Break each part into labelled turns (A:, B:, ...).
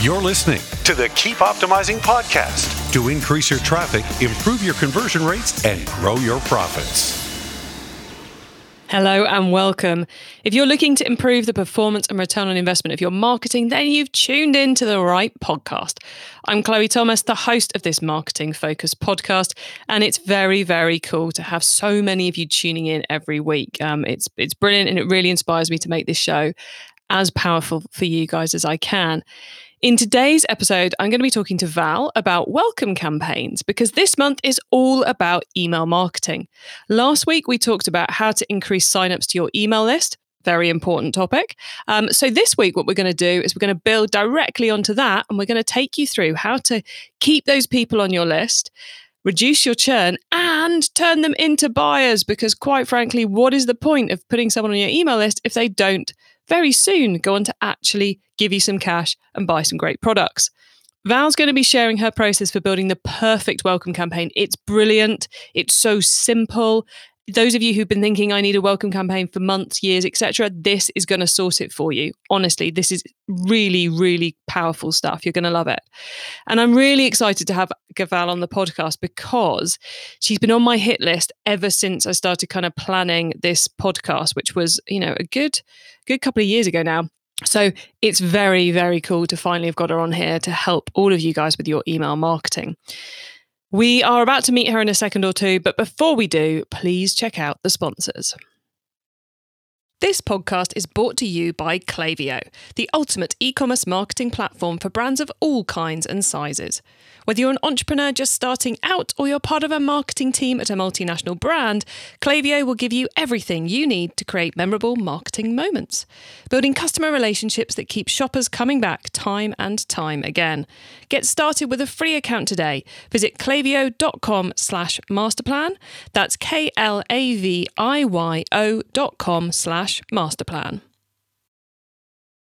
A: You're listening to the Keep Optimizing podcast to increase your traffic, improve your conversion rates, and grow your profits.
B: Hello and welcome. If you're looking to improve the performance and return on investment of your marketing, then you've tuned in to the right podcast. I'm Chloe Thomas, the host of this marketing focused podcast, and it's very, very cool to have so many of you tuning in every week. Um, it's it's brilliant, and it really inspires me to make this show as powerful for you guys as I can. In today's episode, I'm going to be talking to Val about welcome campaigns because this month is all about email marketing. Last week, we talked about how to increase signups to your email list. Very important topic. Um, so, this week, what we're going to do is we're going to build directly onto that and we're going to take you through how to keep those people on your list, reduce your churn, and turn them into buyers. Because, quite frankly, what is the point of putting someone on your email list if they don't very soon go on to actually give you some cash and buy some great products. Val's going to be sharing her process for building the perfect welcome campaign. It's brilliant. It's so simple those of you who've been thinking I need a welcome campaign for months, years, etc., this is going to sort it for you. Honestly, this is really, really powerful stuff. You're going to love it. And I'm really excited to have Gaval on the podcast because she's been on my hit list ever since I started kind of planning this podcast, which was, you know, a good, good couple of years ago now. So it's very, very cool to finally have got her on here to help all of you guys with your email marketing. We are about to meet her in a second or two, but before we do, please check out the sponsors. This podcast is brought to you by Klaviyo, the ultimate e commerce marketing platform for brands of all kinds and sizes. Whether you're an entrepreneur just starting out or you're part of a marketing team at a multinational brand, Klaviyo will give you everything you need to create memorable marketing moments, building customer relationships that keep shoppers coming back time and time again. Get started with a free account today. Visit klaviyo.com slash masterplan. That's K-L-A-V-I-Y-O dot com slash masterplan.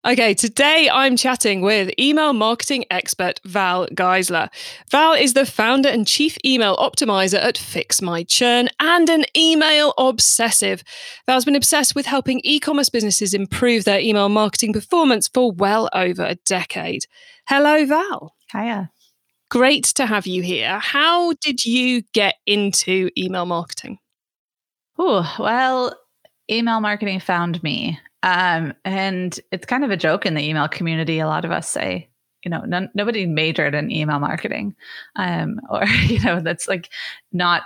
B: Okay, today I'm chatting with email marketing expert Val Geisler. Val is the founder and chief email optimizer at Fix My Churn and an email obsessive. Val's been obsessed with helping e commerce businesses improve their email marketing performance for well over a decade. Hello, Val.
C: Hiya.
B: Great to have you here. How did you get into email marketing?
C: Oh, well, email marketing found me. Um, and it's kind of a joke in the email community. A lot of us say, you know, none, nobody majored in email marketing, um, or you know, that's like not.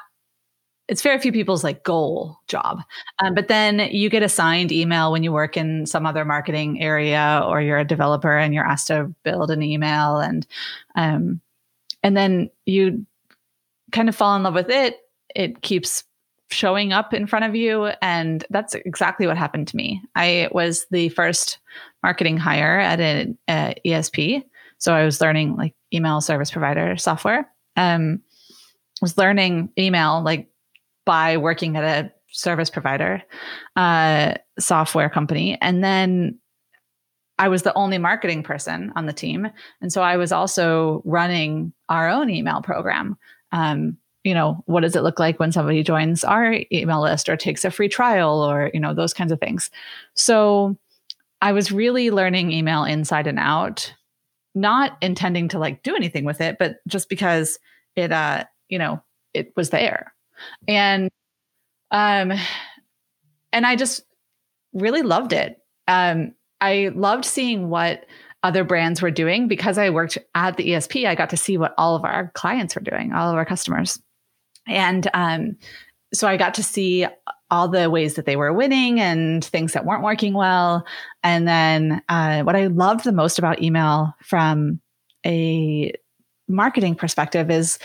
C: It's very few people's like goal job, um, but then you get assigned email when you work in some other marketing area, or you're a developer and you're asked to build an email, and um, and then you kind of fall in love with it. It keeps showing up in front of you. And that's exactly what happened to me. I was the first marketing hire at an ESP. So I was learning like email service provider software. Um, was learning email like by working at a service provider uh, software company. And then I was the only marketing person on the team. And so I was also running our own email program. Um, you know, what does it look like when somebody joins our email list or takes a free trial or, you know, those kinds of things. So I was really learning email inside and out, not intending to like do anything with it, but just because it, uh, you know, it was there. And, um, and I just really loved it. Um, I loved seeing what other brands were doing because I worked at the ESP. I got to see what all of our clients were doing, all of our customers. And um, so I got to see all the ways that they were winning and things that weren't working well. And then uh, what I loved the most about email from a marketing perspective is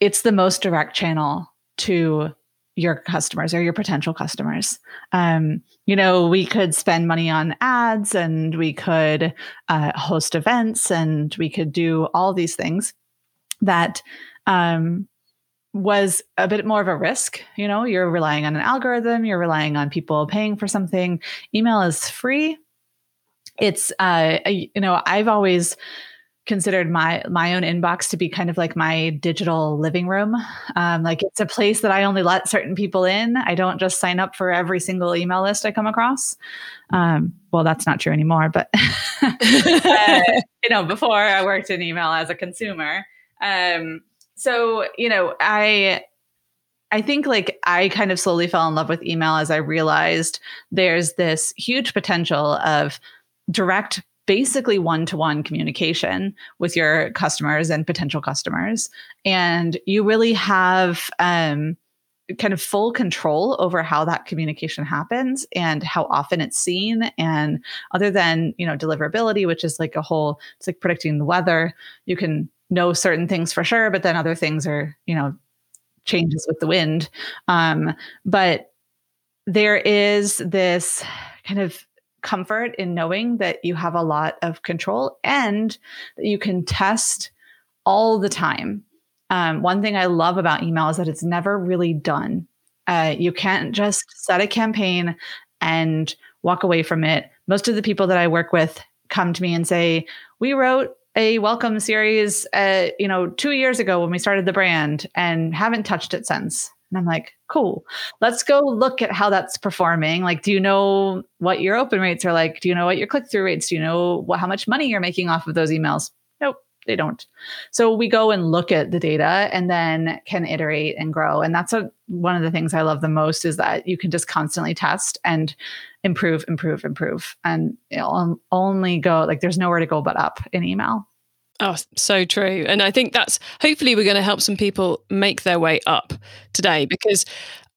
C: it's the most direct channel to your customers or your potential customers. Um, you know, we could spend money on ads and we could uh, host events and we could do all these things that um, was a bit more of a risk. You know, you're relying on an algorithm, you're relying on people paying for something. Email is free. It's, uh, you know, I've always considered my my own inbox to be kind of like my digital living room. Um, like it's a place that I only let certain people in. I don't just sign up for every single email list I come across. Um, well, that's not true anymore, but uh, you know, before I worked in email as a consumer. Um, so you know, I I think like I kind of slowly fell in love with email as I realized there's this huge potential of direct basically one-to-one communication with your customers and potential customers. And you really have um, kind of full control over how that communication happens and how often it's seen. And other than you know deliverability which is like a whole it's like predicting the weather you can know certain things for sure but then other things are you know changes with the wind. Um, but there is this kind of comfort in knowing that you have a lot of control and that you can test all the time. Um, one thing I love about email is that it's never really done. Uh, you can't just set a campaign and walk away from it. Most of the people that I work with come to me and say, "We wrote a welcome series, uh, you know, two years ago when we started the brand, and haven't touched it since." And I'm like, cool. Let's go look at how that's performing. Like, do you know what your open rates are like? Do you know what your click through rates? Do you know what, how much money you're making off of those emails? Nope, they don't. So we go and look at the data and then can iterate and grow. And that's a, one of the things I love the most is that you can just constantly test and improve, improve, improve. And it'll only go like there's nowhere to go but up in email.
B: Oh, so true. And I think that's hopefully we're going to help some people make their way up today because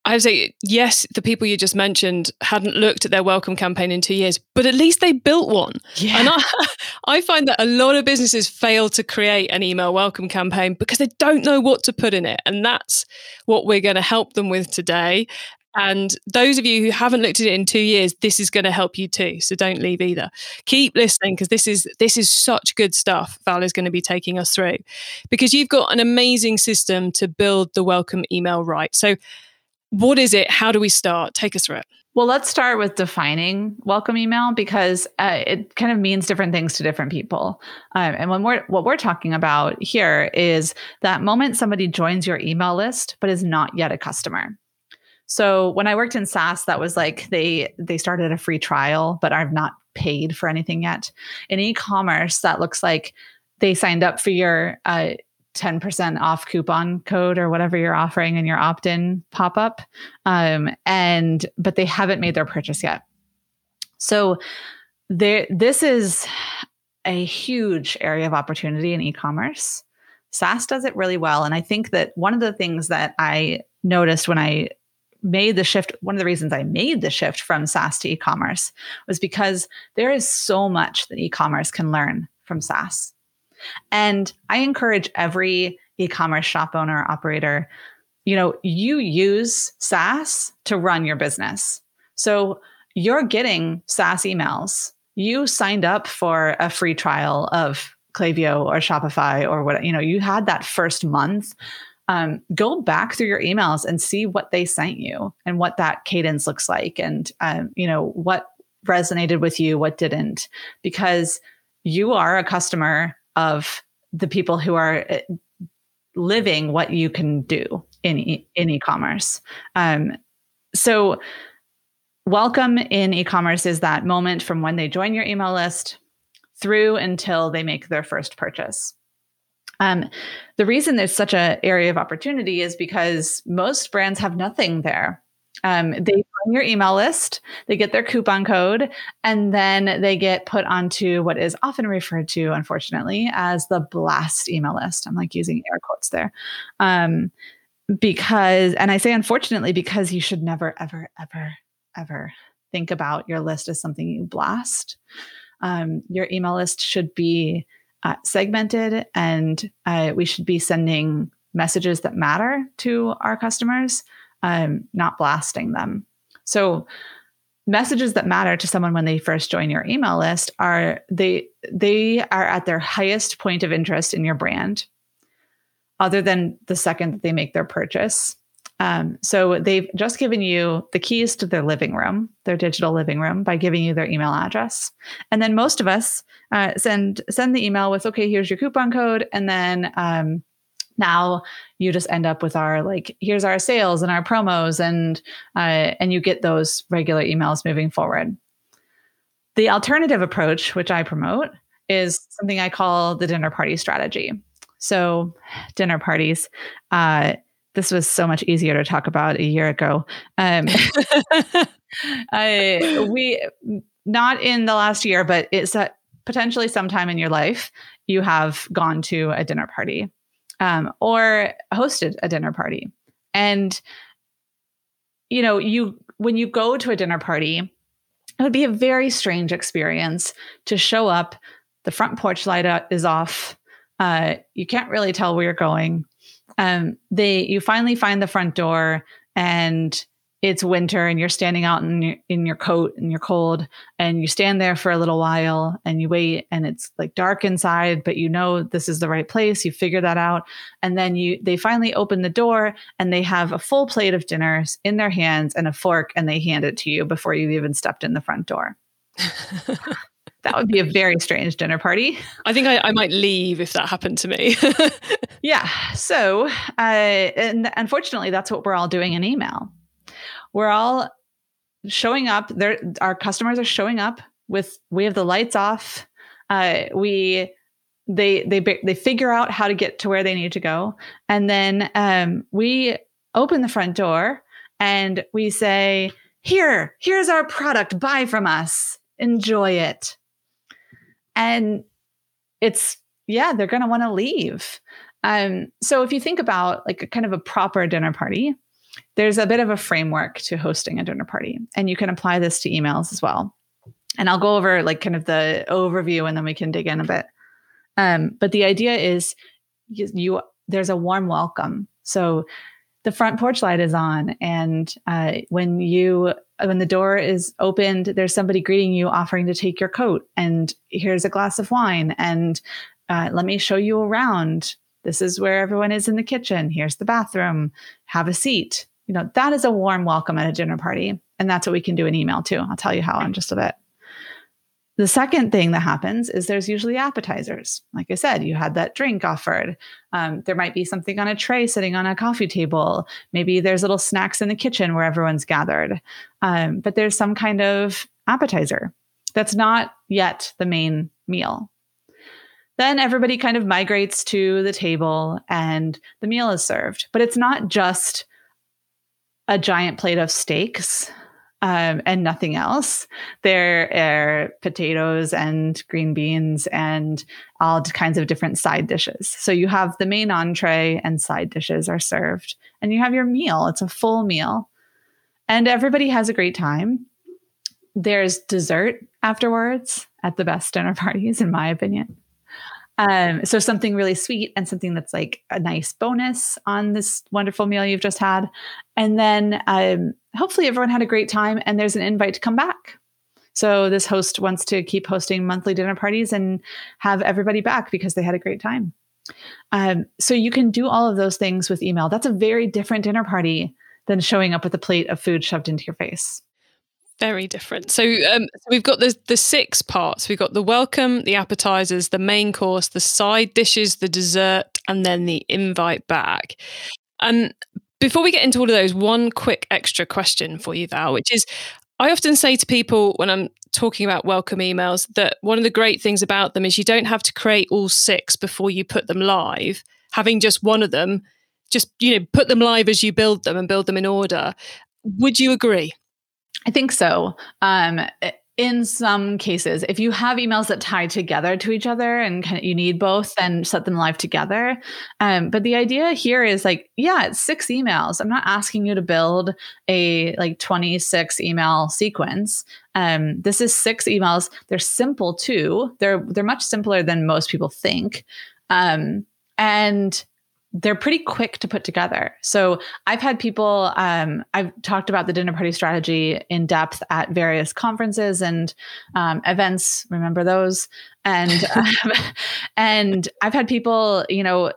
B: I would say, yes, the people you just mentioned hadn't looked at their welcome campaign in two years, but at least they built one. Yeah. And I, I find that a lot of businesses fail to create an email welcome campaign because they don't know what to put in it. And that's what we're going to help them with today. And those of you who haven't looked at it in two years, this is going to help you too. So don't leave either. Keep listening because this is this is such good stuff. Val is going to be taking us through because you've got an amazing system to build the welcome email right. So what is it? How do we start? Take us through it.
C: Well, let's start with defining welcome email because uh, it kind of means different things to different people. Um, and when we're what we're talking about here is that moment somebody joins your email list but is not yet a customer. So when I worked in SaaS, that was like they they started a free trial, but I've not paid for anything yet. In e-commerce, that looks like they signed up for your uh, 10% off coupon code or whatever you're offering in your opt-in pop-up. Um, and but they haven't made their purchase yet. So there this is a huge area of opportunity in e-commerce. SaaS does it really well. And I think that one of the things that I noticed when I made the shift, one of the reasons I made the shift from SaaS to e commerce was because there is so much that e commerce can learn from SaaS. And I encourage every e commerce shop owner, operator, you know, you use SaaS to run your business. So you're getting SaaS emails. You signed up for a free trial of Klaviyo or Shopify or what, you know, you had that first month um, go back through your emails and see what they sent you and what that cadence looks like and um, you know what resonated with you what didn't because you are a customer of the people who are uh, living what you can do in e- in e-commerce. Um, so welcome in e-commerce is that moment from when they join your email list through until they make their first purchase um, the reason there's such an area of opportunity is because most brands have nothing there. Um, they on your email list, they get their coupon code, and then they get put onto what is often referred to, unfortunately, as the blast email list. I'm like using air quotes there. Um, because, and I say unfortunately, because you should never, ever, ever, ever think about your list as something you blast. Um, your email list should be uh, segmented and uh, we should be sending messages that matter to our customers, um, not blasting them. So messages that matter to someone when they first join your email list are they they are at their highest point of interest in your brand other than the second that they make their purchase Um, so they've just given you the keys to their living room, their digital living room, by giving you their email address. And then most of us uh, send send the email with, okay, here's your coupon code, and then um, now you just end up with our like, here's our sales and our promos, and uh, and you get those regular emails moving forward. The alternative approach, which I promote, is something I call the dinner party strategy. So, dinner parties. Uh, this was so much easier to talk about a year ago. Um, I, we not in the last year, but it's a, potentially sometime in your life you have gone to a dinner party um, or hosted a dinner party, and you know you when you go to a dinner party, it would be a very strange experience to show up. The front porch light is off. Uh, you can't really tell where you're going um, they you finally find the front door and it's winter and you're standing out in your, in your coat and you're cold and you stand there for a little while and you wait and it's like dark inside but you know this is the right place. You figure that out. And then you they finally open the door and they have a full plate of dinners in their hands and a fork and they hand it to you before you've even stepped in the front door that would be a very strange dinner party.
B: I think I, I might leave if that happened to me.
C: yeah. So, uh, and unfortunately, that's what we're all doing in email. We're all showing up. There, our customers are showing up with we have the lights off. Uh, we they they they figure out how to get to where they need to go, and then um, we open the front door and we say, "Here, here's our product. Buy from us. Enjoy it." And it's yeah they're going to want to leave. Um, so if you think about like a kind of a proper dinner party there's a bit of a framework to hosting a dinner party and you can apply this to emails as well. And i'll go over like kind of the overview and then we can dig in a bit. Um, but the idea is you, you there's a warm welcome. So the front porch light is on and uh, when you when the door is opened there's somebody greeting you offering to take your coat and here's a glass of wine and uh, let me show you around. This is where everyone is in the kitchen. Here's the bathroom. Have a seat. You know that is a warm welcome at a dinner party and that's what we can do in email too. I'll tell you how in just a bit the second thing that happens is there's usually appetizers. Like I said, you had that drink offered. Um, there might be something on a tray sitting on a coffee table. Maybe there's little snacks in the kitchen where everyone's gathered. Um, but there's some kind of appetizer that's not yet the main meal. Then everybody kind of migrates to the table and the meal is served. But it's not just a giant plate of steaks um, and nothing else. There are potatoes and green beans and all kinds of different side dishes. So you have the main entree and side dishes are served, and you have your meal. It's a full meal, and everybody has a great time. There's dessert afterwards at the best dinner parties, in my opinion. Um, so something really sweet and something that's like a nice bonus on this wonderful meal you've just had. And then um, hopefully everyone had a great time and there's an invite to come back. So this host wants to keep hosting monthly dinner parties and have everybody back because they had a great time. Um, so you can do all of those things with email. That's a very different dinner party than showing up with a plate of food shoved into your face.
B: Very different. So, um, we've got the the six parts. We've got the welcome, the appetizers, the main course, the side dishes, the dessert, and then the invite back. And before we get into all of those, one quick extra question for you, Val, which is I often say to people when I'm talking about welcome emails that one of the great things about them is you don't have to create all six before you put them live. Having just one of them, just you know, put them live as you build them and build them in order. Would you agree?
C: I think so. Um, in some cases, if you have emails that tie together to each other and kind of you need both, then set them live together. Um, but the idea here is like, yeah, it's six emails. I'm not asking you to build a like 26 email sequence. Um, this is six emails. They're simple too. They're they're much simpler than most people think. Um, and they're pretty quick to put together. So I've had people, um, I've talked about the dinner party strategy in depth at various conferences and um, events. Remember those? And um, and I've had people, you know,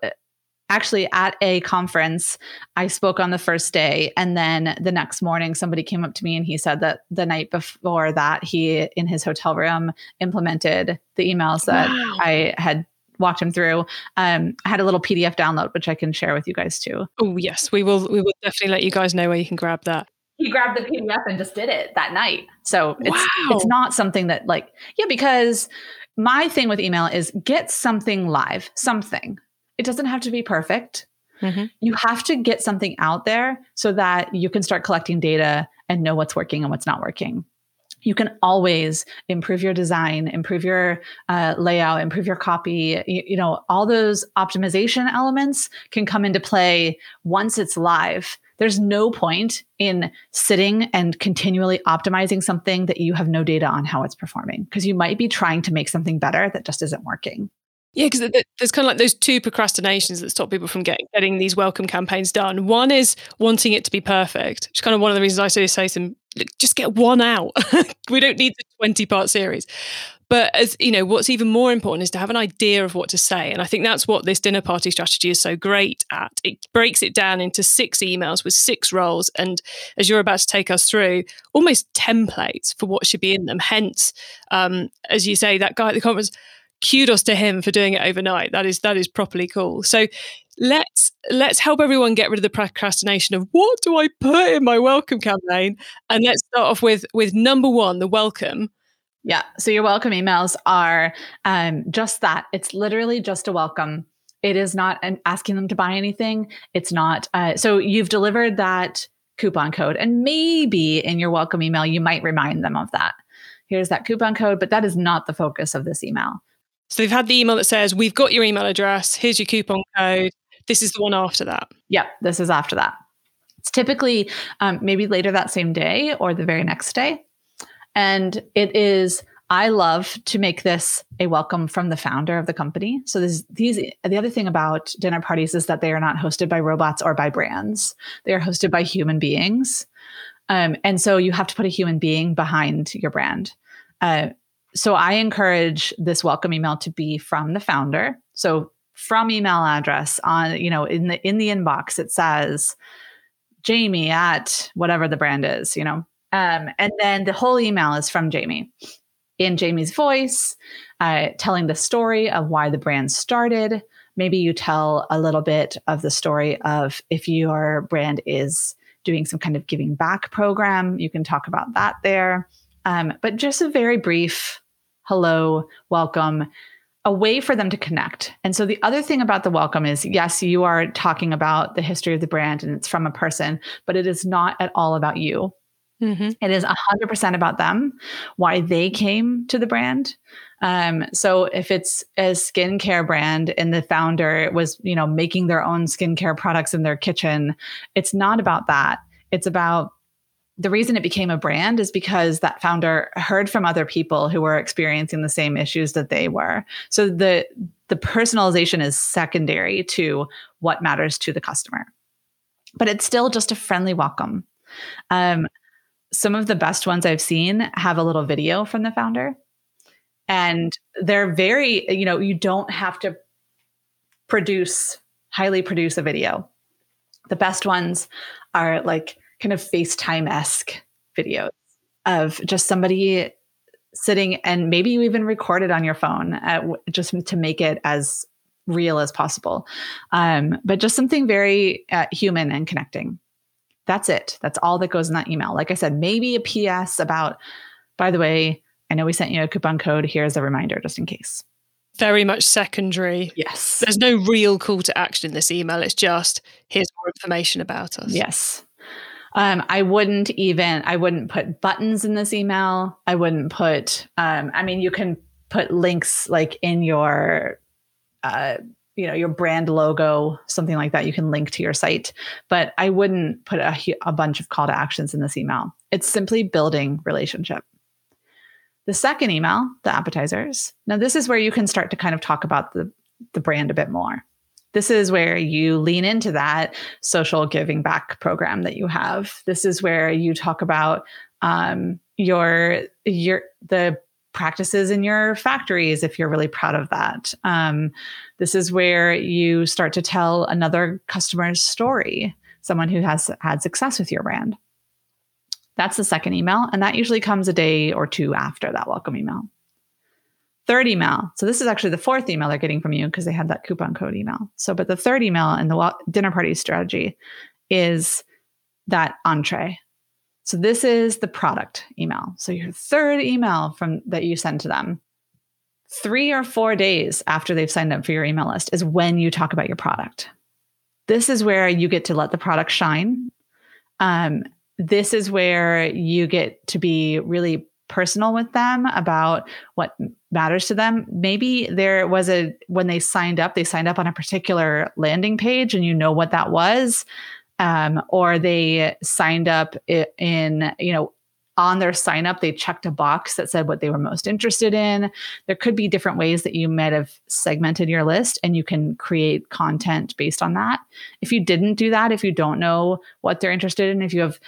C: actually at a conference i spoke on the first day and then the next morning somebody came up to me and he said that the night before that he in his hotel room implemented the emails that wow. i had walked him through um, i had a little pdf download which i can share with you guys too
B: oh yes we will we will definitely let you guys know where you can grab that
C: he grabbed the pdf and just did it that night so it's wow. it's not something that like yeah because my thing with email is get something live something it doesn't have to be perfect. Mm-hmm. You have to get something out there so that you can start collecting data and know what's working and what's not working. You can always improve your design, improve your uh, layout, improve your copy. You, you know, all those optimization elements can come into play once it's live. There's no point in sitting and continually optimizing something that you have no data on how it's performing because you might be trying to make something better that just isn't working.
B: Yeah, because there's kind of like those two procrastinations that stop people from getting, getting these welcome campaigns done. One is wanting it to be perfect, which is kind of one of the reasons I say them, just get one out. we don't need the 20 part series. But as you know, what's even more important is to have an idea of what to say. And I think that's what this dinner party strategy is so great at. It breaks it down into six emails with six roles. And as you're about to take us through, almost templates for what should be in them. Hence, um, as you say, that guy at the conference, kudos to him for doing it overnight. That is that is properly cool. So let's let's help everyone get rid of the procrastination of what do I put in my welcome campaign? And let's start off with with number one, the welcome.
C: Yeah. So your welcome emails are um, just that. It's literally just a welcome. It is not an asking them to buy anything. It's not. Uh, so you've delivered that coupon code, and maybe in your welcome email you might remind them of that. Here's that coupon code, but that is not the focus of this email.
B: So they've had the email that says, We've got your email address. Here's your coupon code. This is the one after that.
C: Yeah, this is after that. It's typically um, maybe later that same day or the very next day. And it is, I love to make this a welcome from the founder of the company. So this, these, the other thing about dinner parties is that they are not hosted by robots or by brands. They are hosted by human beings. Um, and so you have to put a human being behind your brand. Uh, so I encourage this welcome email to be from the founder. So from email address on, you know, in the in the inbox, it says Jamie at whatever the brand is, you know. Um, and then the whole email is from Jamie in Jamie's voice, uh, telling the story of why the brand started. Maybe you tell a little bit of the story of if your brand is doing some kind of giving back program, you can talk about that there. Um, but just a very brief hello, welcome, a way for them to connect. And so the other thing about the welcome is yes, you are talking about the history of the brand and it's from a person, but it is not at all about you. Mm-hmm. It is 100% about them, why they came to the brand. Um, so if it's a skincare brand and the founder was, you know, making their own skincare products in their kitchen, it's not about that. It's about the reason it became a brand is because that founder heard from other people who were experiencing the same issues that they were. So the the personalization is secondary to what matters to the customer. But it's still just a friendly welcome. Um, some of the best ones I've seen have a little video from the founder. And they're very, you know, you don't have to produce, highly produce a video. The best ones are like kind of FaceTime esque videos of just somebody sitting and maybe you even record it on your phone at, just to make it as real as possible. Um, but just something very uh, human and connecting. That's it. That's all that goes in that email. Like I said, maybe a PS about, by the way, I know we sent you a coupon code. Here's a reminder just in case.
B: Very much secondary.
C: Yes.
B: There's no real call to action in this email. It's just here's more information about us.
C: Yes. Um, I wouldn't even, I wouldn't put buttons in this email. I wouldn't put, um, I mean, you can put links like in your, uh, you know, your brand logo, something like that. You can link to your site, but I wouldn't put a, a bunch of call to actions in this email. It's simply building relationship. The second email, the appetizers. Now, this is where you can start to kind of talk about the, the brand a bit more this is where you lean into that social giving back program that you have. This is where you talk about um, your your the practices in your factories if you're really proud of that. Um, this is where you start to tell another customer's story, someone who has had success with your brand. That's the second email. And that usually comes a day or two after that welcome email. Third email. So this is actually the fourth email they're getting from you because they had that coupon code email. So, but the third email in the dinner party strategy is that entree. So this is the product email. So your third email from that you send to them. 3 or 4 days after they've signed up for your email list is when you talk about your product. This is where you get to let the product shine. Um, this is where you get to be really personal with them about what matters to them. Maybe there was a when they signed up, they signed up on a particular landing page and you know what that was um, or they signed up in, you know, on their sign up, they checked a box that said what they were most interested in. There could be different ways that you might have segmented your list and you can create content based on that. If you didn't do that, if you don't know what they're interested in, if you have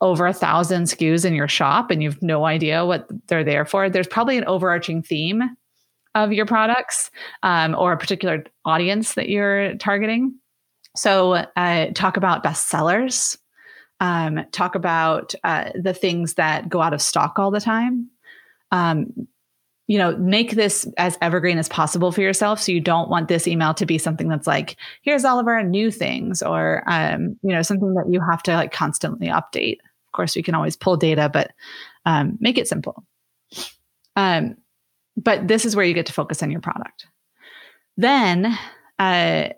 C: over a thousand SKUs in your shop and you've no idea what they're there for, there's probably an overarching theme of your products um, or a particular audience that you're targeting. So, uh, talk about bestsellers, um, talk about uh, the things that go out of stock all the time. Um, you know, make this as evergreen as possible for yourself. So you don't want this email to be something that's like, here's all of our new things, or um, you know, something that you have to like constantly update. Of course, we can always pull data, but um, make it simple. Um, but this is where you get to focus on your product. Then uh,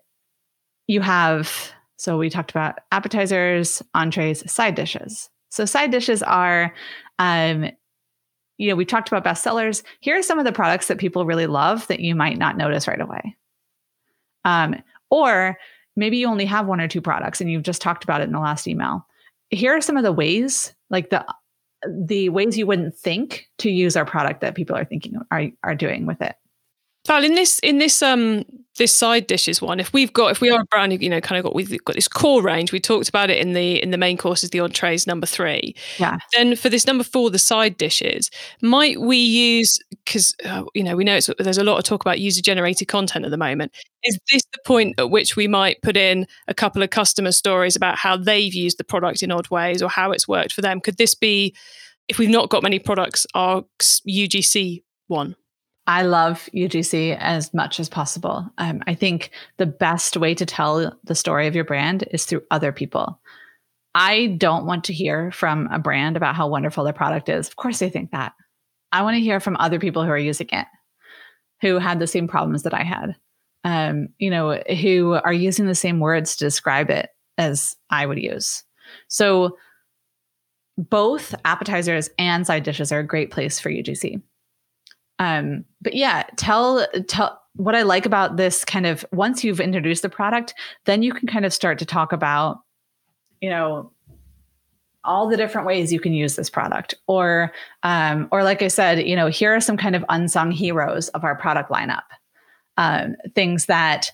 C: you have, so we talked about appetizers, entrees, side dishes. So side dishes are, um, you know, we talked about bestsellers. Here are some of the products that people really love that you might not notice right away. Um, or maybe you only have one or two products and you've just talked about it in the last email. Here are some of the ways, like the the ways you wouldn't think to use our product that people are thinking are are doing with it.
B: Val, in this in this um this side dishes one, if we've got if we are a brand, you know, kind of got we've got this core range. We talked about it in the in the main courses, the entrees number three.
C: Yeah.
B: Then for this number four, the side dishes, might we use because uh, you know we know it's, there's a lot of talk about user generated content at the moment. Is this the point at which we might put in a couple of customer stories about how they've used the product in odd ways or how it's worked for them? Could this be if we've not got many products, our UGC one?
C: I love UGC as much as possible. Um, I think the best way to tell the story of your brand is through other people. I don't want to hear from a brand about how wonderful their product is. Of course, they think that. I want to hear from other people who are using it, who had the same problems that I had, um, you know, who are using the same words to describe it as I would use. So, both appetizers and side dishes are a great place for UGC. Um, but yeah, tell tell what I like about this kind of once you've introduced the product, then you can kind of start to talk about, you know, all the different ways you can use this product. Or um, or like i said you know here are some kind of unsung heroes of our product lineup. Um, things that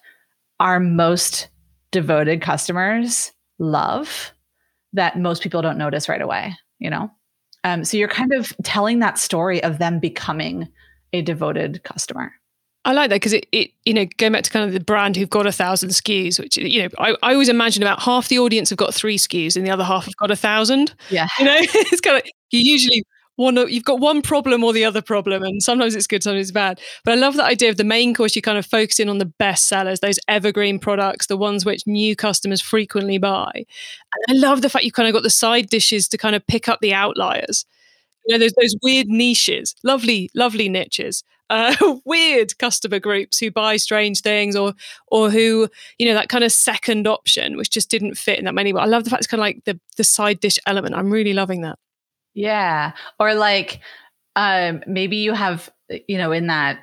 C: our most devoted customers love that most people don't notice right away you know? Um, so you're kind of telling that story of them becoming a devoted customer.
B: I like that because it, it, you know, going back to kind of the brand who've got a thousand SKUs, which, you know, I, I always imagine about half the audience have got three SKUs and the other half have got a thousand.
C: Yeah.
B: You know, it's kind of, you usually one, you've got one problem or the other problem. And sometimes it's good, sometimes it's bad. But I love that idea of the main course, you kind of focus in on the best sellers, those evergreen products, the ones which new customers frequently buy. And I love the fact you kind of got the side dishes to kind of pick up the outliers you know, there's those weird niches, lovely, lovely niches, uh, weird customer groups who buy strange things or or who, you know, that kind of second option, which just didn't fit in that many. But I love the fact it's kind of like the the side dish element. I'm really loving that.
C: Yeah. Or like um maybe you have, you know, in that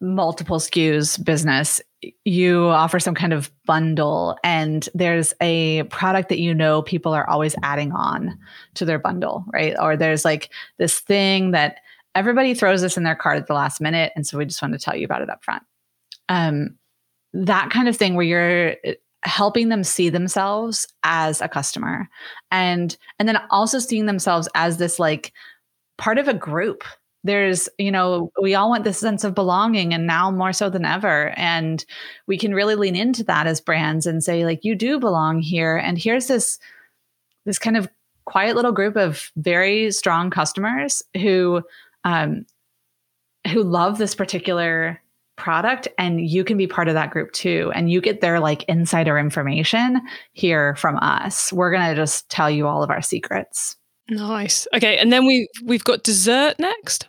C: multiple SKUs business, you offer some kind of bundle and there's a product that you know people are always adding on to their bundle, right? Or there's like this thing that everybody throws this in their cart at the last minute. And so we just want to tell you about it up front. Um, that kind of thing where you're uh, helping them see themselves as a customer and and then also seeing themselves as this like part of a group there's you know we all want this sense of belonging and now more so than ever. And we can really lean into that as brands and say like you do belong here. And here's this this kind of quiet little group of very strong customers who um who love this particular product and you can be part of that group too. And you get their like insider information here from us. We're going to just tell you all of our secrets
B: Nice. Okay, and then we we've got dessert next.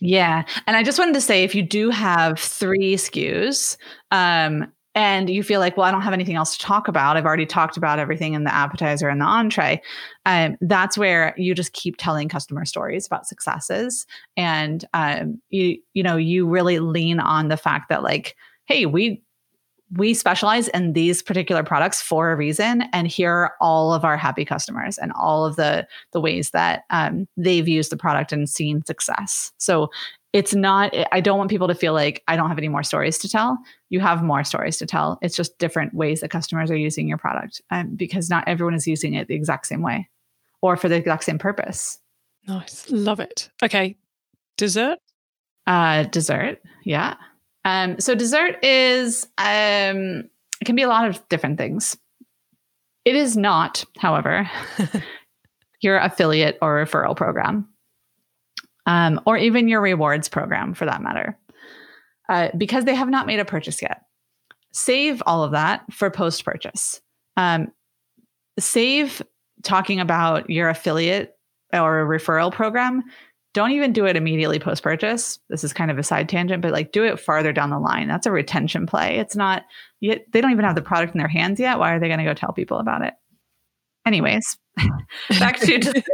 C: Yeah, and I just wanted to say if you do have three SKUs, um, and you feel like, well, I don't have anything else to talk about. I've already talked about everything in the appetizer and the entree. Um, that's where you just keep telling customer stories about successes, and um, you you know you really lean on the fact that like, hey, we we specialize in these particular products for a reason and here are all of our happy customers and all of the the ways that um, they've used the product and seen success. So it's not i don't want people to feel like i don't have any more stories to tell. You have more stories to tell. It's just different ways that customers are using your product um, because not everyone is using it the exact same way or for the exact same purpose.
B: Nice. Love it. Okay. Dessert?
C: Uh dessert. Yeah um, so dessert is um, it can be a lot of different things. It is not, however, your affiliate or referral program, um, or even your rewards program for that matter, uh, because they have not made a purchase yet. Save all of that for post purchase. Um, save talking about your affiliate or referral program don't even do it immediately post purchase. This is kind of a side tangent, but like do it farther down the line. That's a retention play. It's not yet, they don't even have the product in their hands yet. Why are they going to go tell people about it? Anyways, back to dessert.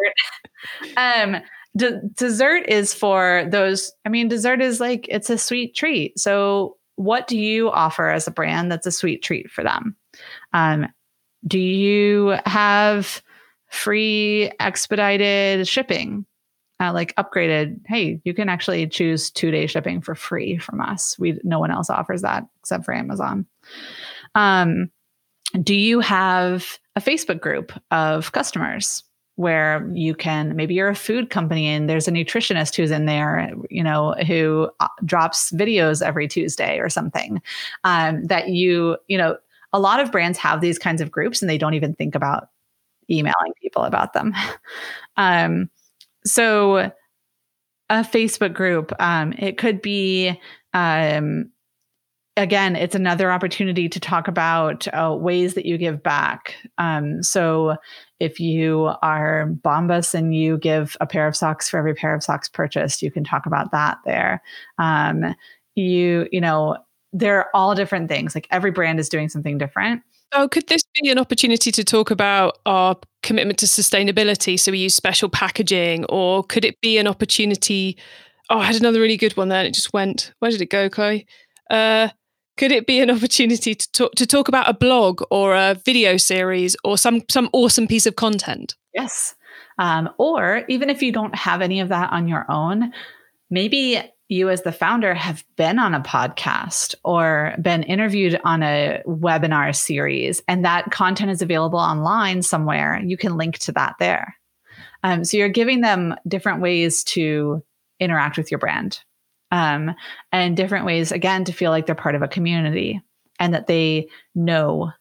C: Um, d- dessert is for those. I mean, dessert is like it's a sweet treat. So, what do you offer as a brand that's a sweet treat for them? Um, do you have free expedited shipping? Uh, like upgraded, hey, you can actually choose two day shipping for free from us. We no one else offers that except for Amazon. Um, do you have a Facebook group of customers where you can maybe you're a food company and there's a nutritionist who's in there, you know, who uh, drops videos every Tuesday or something um, that you, you know, a lot of brands have these kinds of groups and they don't even think about emailing people about them. um, so a Facebook group, um, it could be um, again, it's another opportunity to talk about uh, ways that you give back. Um, so if you are Bombas and you give a pair of socks for every pair of socks purchased, you can talk about that there. Um, you, you know, they're all different things. Like every brand is doing something different.
B: Oh, could this be an opportunity to talk about our commitment to sustainability? So we use special packaging, or could it be an opportunity? Oh, I had another really good one there, and it just went. Where did it go, Chloe? Uh, could it be an opportunity to talk to talk about a blog or a video series or some some awesome piece of content?
C: Yes. Um, or even if you don't have any of that on your own, maybe you as the founder have been on a podcast or been interviewed on a webinar series and that content is available online somewhere you can link to that there. Um, so you're giving them different ways to interact with your brand um, and different ways again to feel like they're part of a community and that they know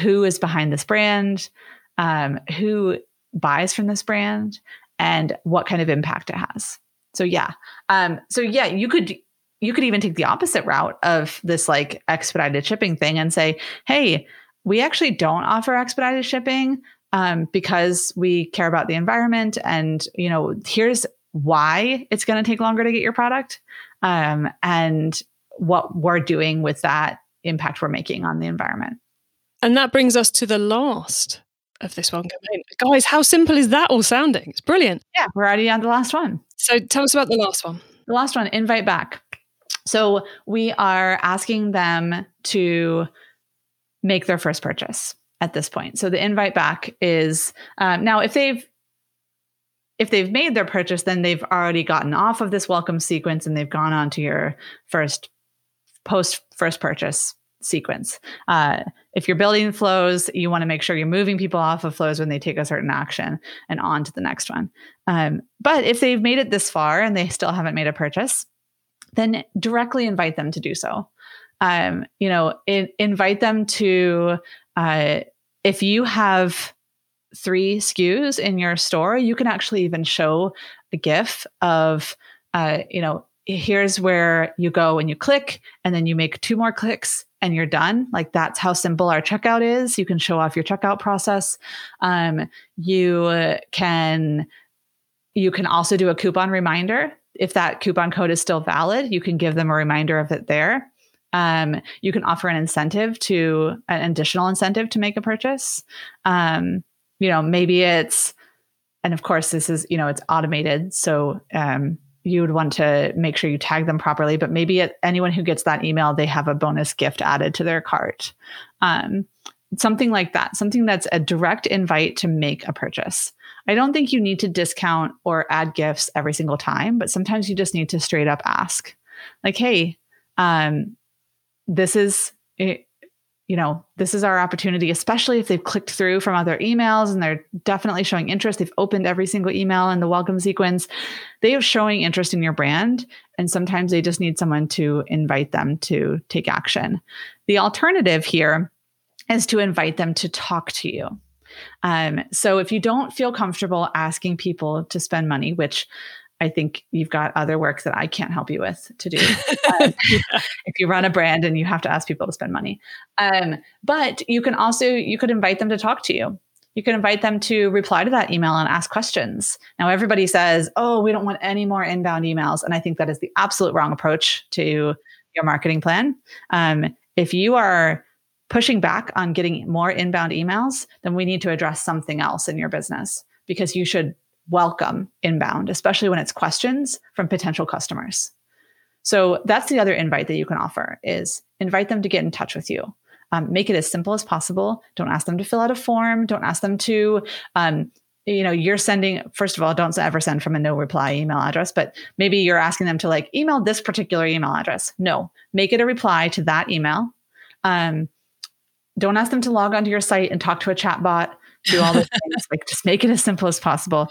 C: who is behind this brand um, who buys from this brand and what kind of impact it has so yeah. Um, so yeah, you could you could even take the opposite route of this like expedited shipping thing and say, hey, we actually don't offer expedited shipping um, because we care about the environment and you know here's why it's going to take longer to get your product um, and what we're doing with that impact we're making on the environment.
B: And that brings us to the last of this one campaign guys how simple is that all sounding? It's brilliant.
C: Yeah we're already on the last one
B: so tell us about the last one.
C: The last one, invite back. So we are asking them to make their first purchase at this point. So the invite back is um, now if they've if they've made their purchase, then they've already gotten off of this welcome sequence and they've gone on to your first post first purchase sequence. Uh, if you're building flows, you want to make sure you're moving people off of flows when they take a certain action and on to the next one. Um, but if they've made it this far and they still haven't made a purchase, then directly invite them to do so. Um, you know, in, invite them to, uh, if you have three SKUs in your store, you can actually even show a GIF of, uh, you know, here's where you go and you click, and then you make two more clicks and you're done. Like that's how simple our checkout is. You can show off your checkout process. Um, you can you can also do a coupon reminder if that coupon code is still valid. You can give them a reminder of it there. Um, you can offer an incentive to an additional incentive to make a purchase. Um, you know, maybe it's, and of course, this is, you know, it's automated. So um, you would want to make sure you tag them properly, but maybe it, anyone who gets that email, they have a bonus gift added to their cart. Um, something like that, something that's a direct invite to make a purchase. I don't think you need to discount or add gifts every single time, but sometimes you just need to straight up ask, like, hey, um, this is eh, you know, this is our opportunity, especially if they've clicked through from other emails and they're definitely showing interest. They've opened every single email in the welcome sequence. They are showing interest in your brand. And sometimes they just need someone to invite them to take action. The alternative here is to invite them to talk to you. Um, so if you don't feel comfortable asking people to spend money, which I think you've got other work that I can't help you with to do. Um, if you run a brand and you have to ask people to spend money. Um, but you can also, you could invite them to talk to you. You can invite them to reply to that email and ask questions. Now, everybody says, oh, we don't want any more inbound emails. And I think that is the absolute wrong approach to your marketing plan. Um, if you are pushing back on getting more inbound emails, then we need to address something else in your business because you should welcome inbound, especially when it's questions from potential customers. So that's the other invite that you can offer is invite them to get in touch with you. Um, make it as simple as possible. Don't ask them to fill out a form. Don't ask them to, um, you know, you're sending, first of all, don't ever send from a no reply email address, but maybe you're asking them to like email this particular email address. No, make it a reply to that email. Um, don't ask them to log onto your site and talk to a chat bot do all the things like just make it as simple as possible.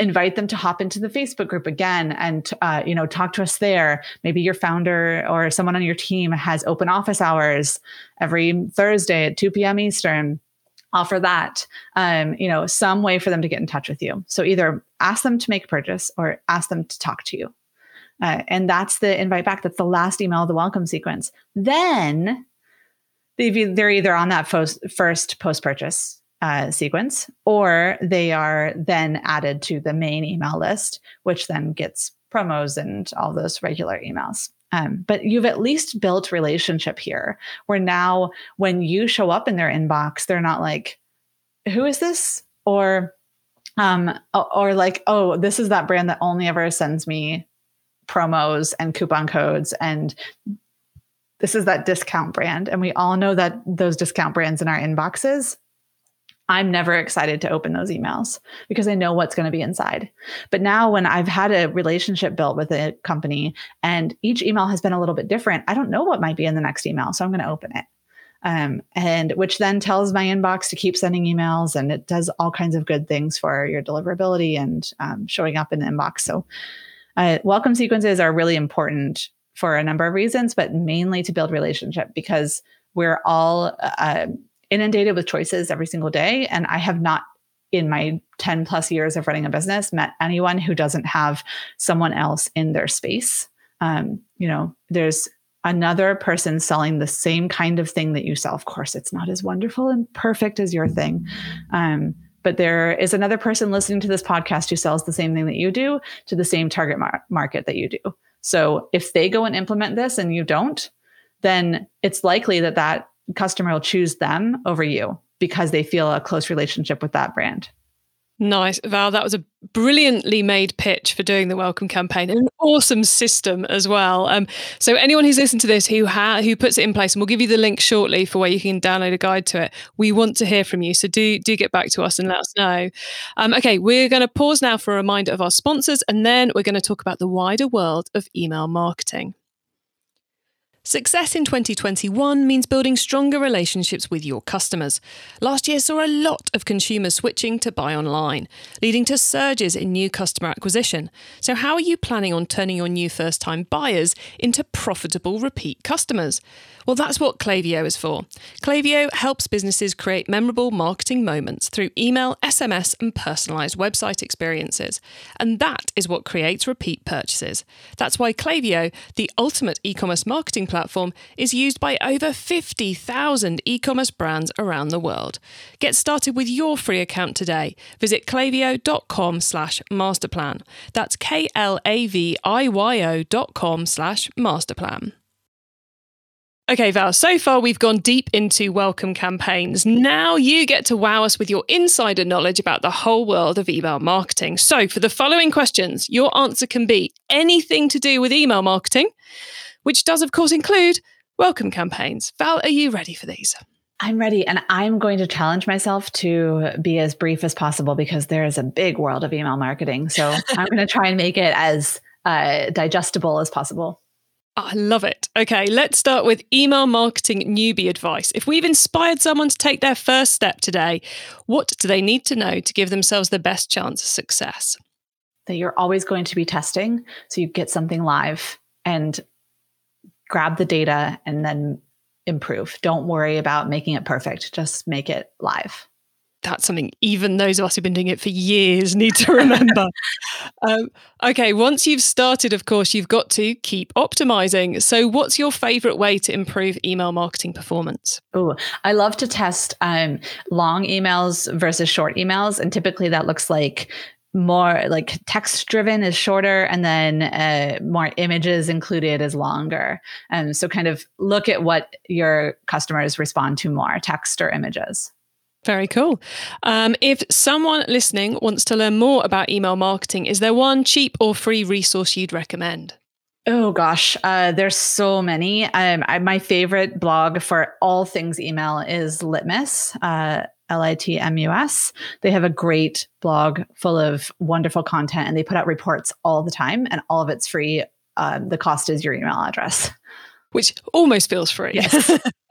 C: Invite them to hop into the facebook group again and uh, you know talk to us there. Maybe your founder or someone on your team has open office hours every thursday at 2 p.m eastern. Offer that. Um, you know some way for them to get in touch with you. So either ask them to make a purchase or ask them to talk to you. Uh, and that's the invite back. That's the last email of the welcome sequence. Then they're either on that first post purchase uh, sequence, or they are then added to the main email list, which then gets promos and all those regular emails. Um, but you've at least built relationship here, where now when you show up in their inbox, they're not like, "Who is this?" or um, or like, "Oh, this is that brand that only ever sends me promos and coupon codes and." This is that discount brand. And we all know that those discount brands in our inboxes I'm never excited to open those emails because I know what's going to be inside. But now, when I've had a relationship built with a company and each email has been a little bit different, I don't know what might be in the next email. So I'm going to open it. Um, and which then tells my inbox to keep sending emails and it does all kinds of good things for your deliverability and um, showing up in the inbox. So, uh, welcome sequences are really important for a number of reasons, but mainly to build relationship because we're all uh, inundated with choices every single day. And I have not, in my 10 plus years of running a business, met anyone who doesn't have someone else in their space. Um, you know, there's another person selling the same kind of thing that you sell. Of course, it's not as wonderful and perfect as your thing. Um, but there is another person listening to this podcast who sells the same thing that you do to the same target mar- market that you do. So if they go and implement this and you don't, then it's likely that that customer will choose them over you because they feel a close relationship with that brand.
B: Nice. Val, that was a brilliantly made pitch for doing the welcome campaign and an awesome system as well. Um, so anyone who's listened to this who ha- who puts it in place, and we'll give you the link shortly for where you can download a guide to it. We want to hear from you. So do do get back to us and let us know. Um, okay, we're going to pause now for a reminder of our sponsors, and then we're going to talk about the wider world of email marketing. Success in 2021 means building stronger relationships with your customers. Last year saw a lot of consumers switching to buy online, leading to surges in new customer acquisition. So, how are you planning on turning your new first time buyers into profitable repeat customers? Well, that's what Klaviyo is for. Klaviyo helps businesses create memorable marketing moments through email, SMS, and personalized website experiences. And that is what creates repeat purchases. That's why Klaviyo, the ultimate e commerce marketing platform, is used by over 50,000 e commerce brands around the world. Get started with your free account today. Visit klaviyo.com slash masterplan. That's K L A V I Y O dot com slash masterplan. Okay, Val, so far we've gone deep into welcome campaigns. Now you get to wow us with your insider knowledge about the whole world of email marketing. So, for the following questions, your answer can be anything to do with email marketing, which does, of course, include welcome campaigns. Val, are you ready for these?
C: I'm ready. And I'm going to challenge myself to be as brief as possible because there is a big world of email marketing. So, I'm going to try and make it as uh, digestible as possible.
B: Ah, I love it. Okay, let's start with email marketing newbie advice. If we've inspired someone to take their first step today, what do they need to know to give themselves the best chance of success?
C: That you're always going to be testing. So you get something live and grab the data and then improve. Don't worry about making it perfect, just make it live
B: that's something even those of us who've been doing it for years need to remember. um, okay, once you've started, of course, you've got to keep optimizing. So, what's your favorite way to improve email marketing performance?
C: Oh, I love to test um, long emails versus short emails. And typically that looks like more like text driven is shorter and then uh, more images included is longer and so kind of look at what your customers respond to more text or images
B: very cool. Um, if someone listening wants to learn more about email marketing, is there one cheap or free resource you'd recommend?
C: Oh gosh, uh, there's so many. Um, I, my favorite blog for all things email is Litmus, uh, L I T M U S. They have a great blog full of wonderful content, and they put out reports all the time, and all of it's free. Uh, the cost is your email address,
B: which almost feels free.
C: Yes.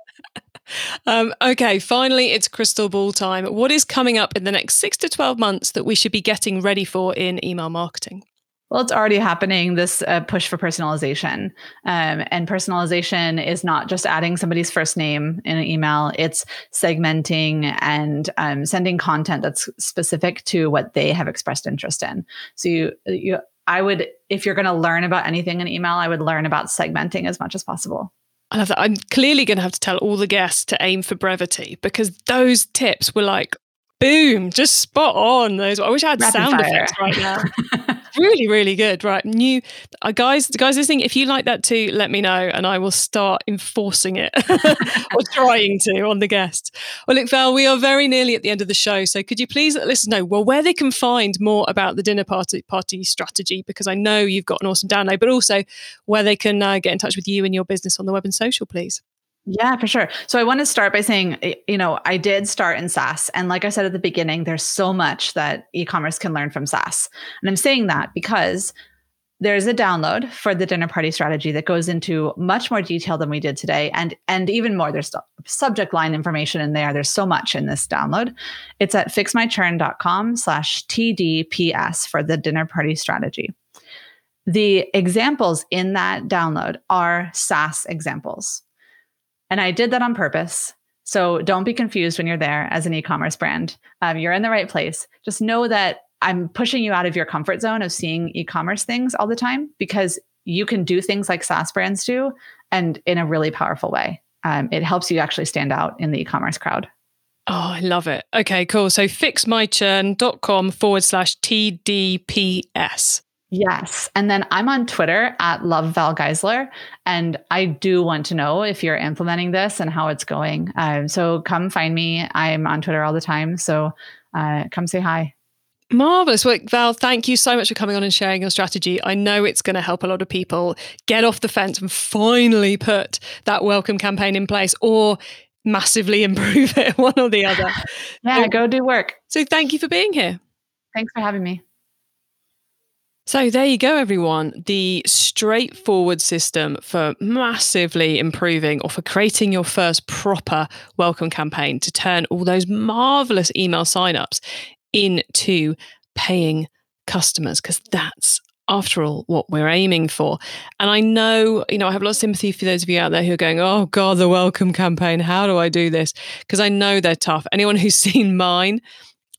B: Um, okay, finally, it's crystal ball time. What is coming up in the next six to 12 months that we should be getting ready for in email marketing?
C: Well, it's already happening, this uh, push for personalization. Um, and personalization is not just adding somebody's first name in an email, it's segmenting and um, sending content that's specific to what they have expressed interest in. So, you, you I would, if you're going to learn about anything in email, I would learn about segmenting as much as possible.
B: I love that. I'm clearly going to have to tell all the guests to aim for brevity because those tips were like, boom, just spot on. Those. I wish I had Rapid sound fire. effects right now. really, really good. Right, new uh, guys, guys listening. If you like that too, let me know, and I will start enforcing it or trying to on the guests. Well, look, Val, we are very nearly at the end of the show, so could you please let listeners know well where they can find more about the dinner party party strategy? Because I know you've got an awesome download, but also where they can uh, get in touch with you and your business on the web and social, please.
C: Yeah, for sure. So I want to start by saying, you know, I did start in SaaS. And like I said at the beginning, there's so much that e commerce can learn from SaaS. And I'm saying that because there's a download for the dinner party strategy that goes into much more detail than we did today and and even more there's subject line information in there there's so much in this download it's at fixmychurn.com slash tdps for the dinner party strategy the examples in that download are saas examples and I did that on purpose. So don't be confused when you're there as an e commerce brand. Um, you're in the right place. Just know that I'm pushing you out of your comfort zone of seeing e commerce things all the time because you can do things like SaaS brands do and in a really powerful way. Um, it helps you actually stand out in the e commerce crowd.
B: Oh, I love it. Okay, cool. So fixmychurn.com forward slash TDPS.
C: Yes. And then I'm on Twitter at Love Val Geisler. And I do want to know if you're implementing this and how it's going. Um, so come find me. I'm on Twitter all the time. So uh, come say hi.
B: Marvelous work, Val. Thank you so much for coming on and sharing your strategy. I know it's going to help a lot of people get off the fence and finally put that welcome campaign in place or massively improve it, one or the other.
C: yeah, so, go do work.
B: So thank you for being here.
C: Thanks for having me.
B: So there you go, everyone. The straightforward system for massively improving or for creating your first proper welcome campaign to turn all those marvelous email signups into paying customers, because that's after all, what we're aiming for. And I know, you know, I have a lot of sympathy for those of you out there who are going, oh God, the welcome campaign, how do I do this? Because I know they're tough. Anyone who's seen mine,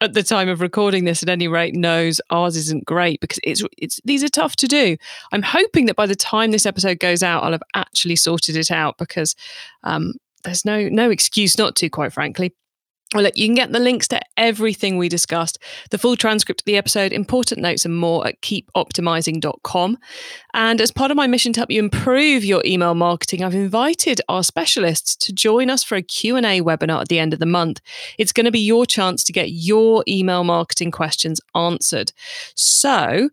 B: at the time of recording this at any rate knows ours isn't great because it's it's these are tough to do. I'm hoping that by the time this episode goes out, I'll have actually sorted it out because um, there's no no excuse not to, quite frankly. Well, look, you can get the links to everything we discussed, the full transcript of the episode, important notes, and more at keepoptimising.com. And as part of my mission to help you improve your email marketing, I've invited our specialists to join us for a Q&A webinar at the end of the month. It's going to be your chance to get your email marketing questions answered. So,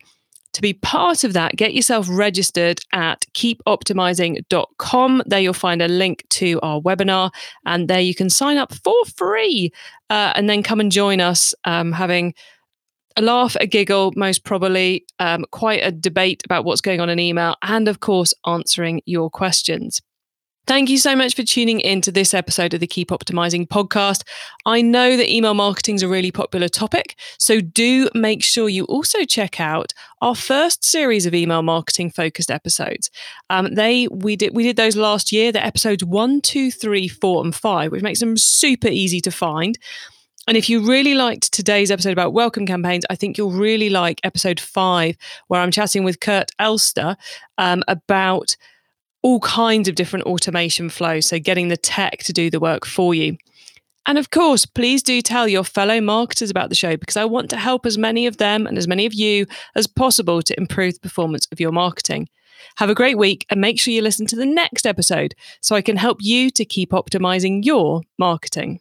B: to be part of that, get yourself registered at keepoptimising.com. There you'll find a link to our webinar, and there you can sign up for free uh, and then come and join us um, having a laugh, a giggle, most probably, um, quite a debate about what's going on in email, and of course, answering your questions. Thank you so much for tuning in to this episode of the Keep Optimizing podcast. I know that email marketing is a really popular topic, so do make sure you also check out our first series of email marketing focused episodes. Um, they we did we did those last year. The episodes one, two, three, four, and five, which makes them super easy to find. And if you really liked today's episode about welcome campaigns, I think you'll really like episode five, where I'm chatting with Kurt Elster um, about all kinds of different automation flows. So, getting the tech to do the work for you. And of course, please do tell your fellow marketers about the show because I want to help as many of them and as many of you as possible to improve the performance of your marketing. Have a great week and make sure you listen to the next episode so I can help you to keep optimizing your marketing.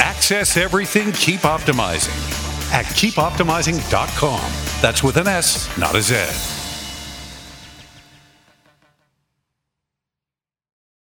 A: Access everything, keep optimizing at keepoptimising.com. That's with an S, not a Z.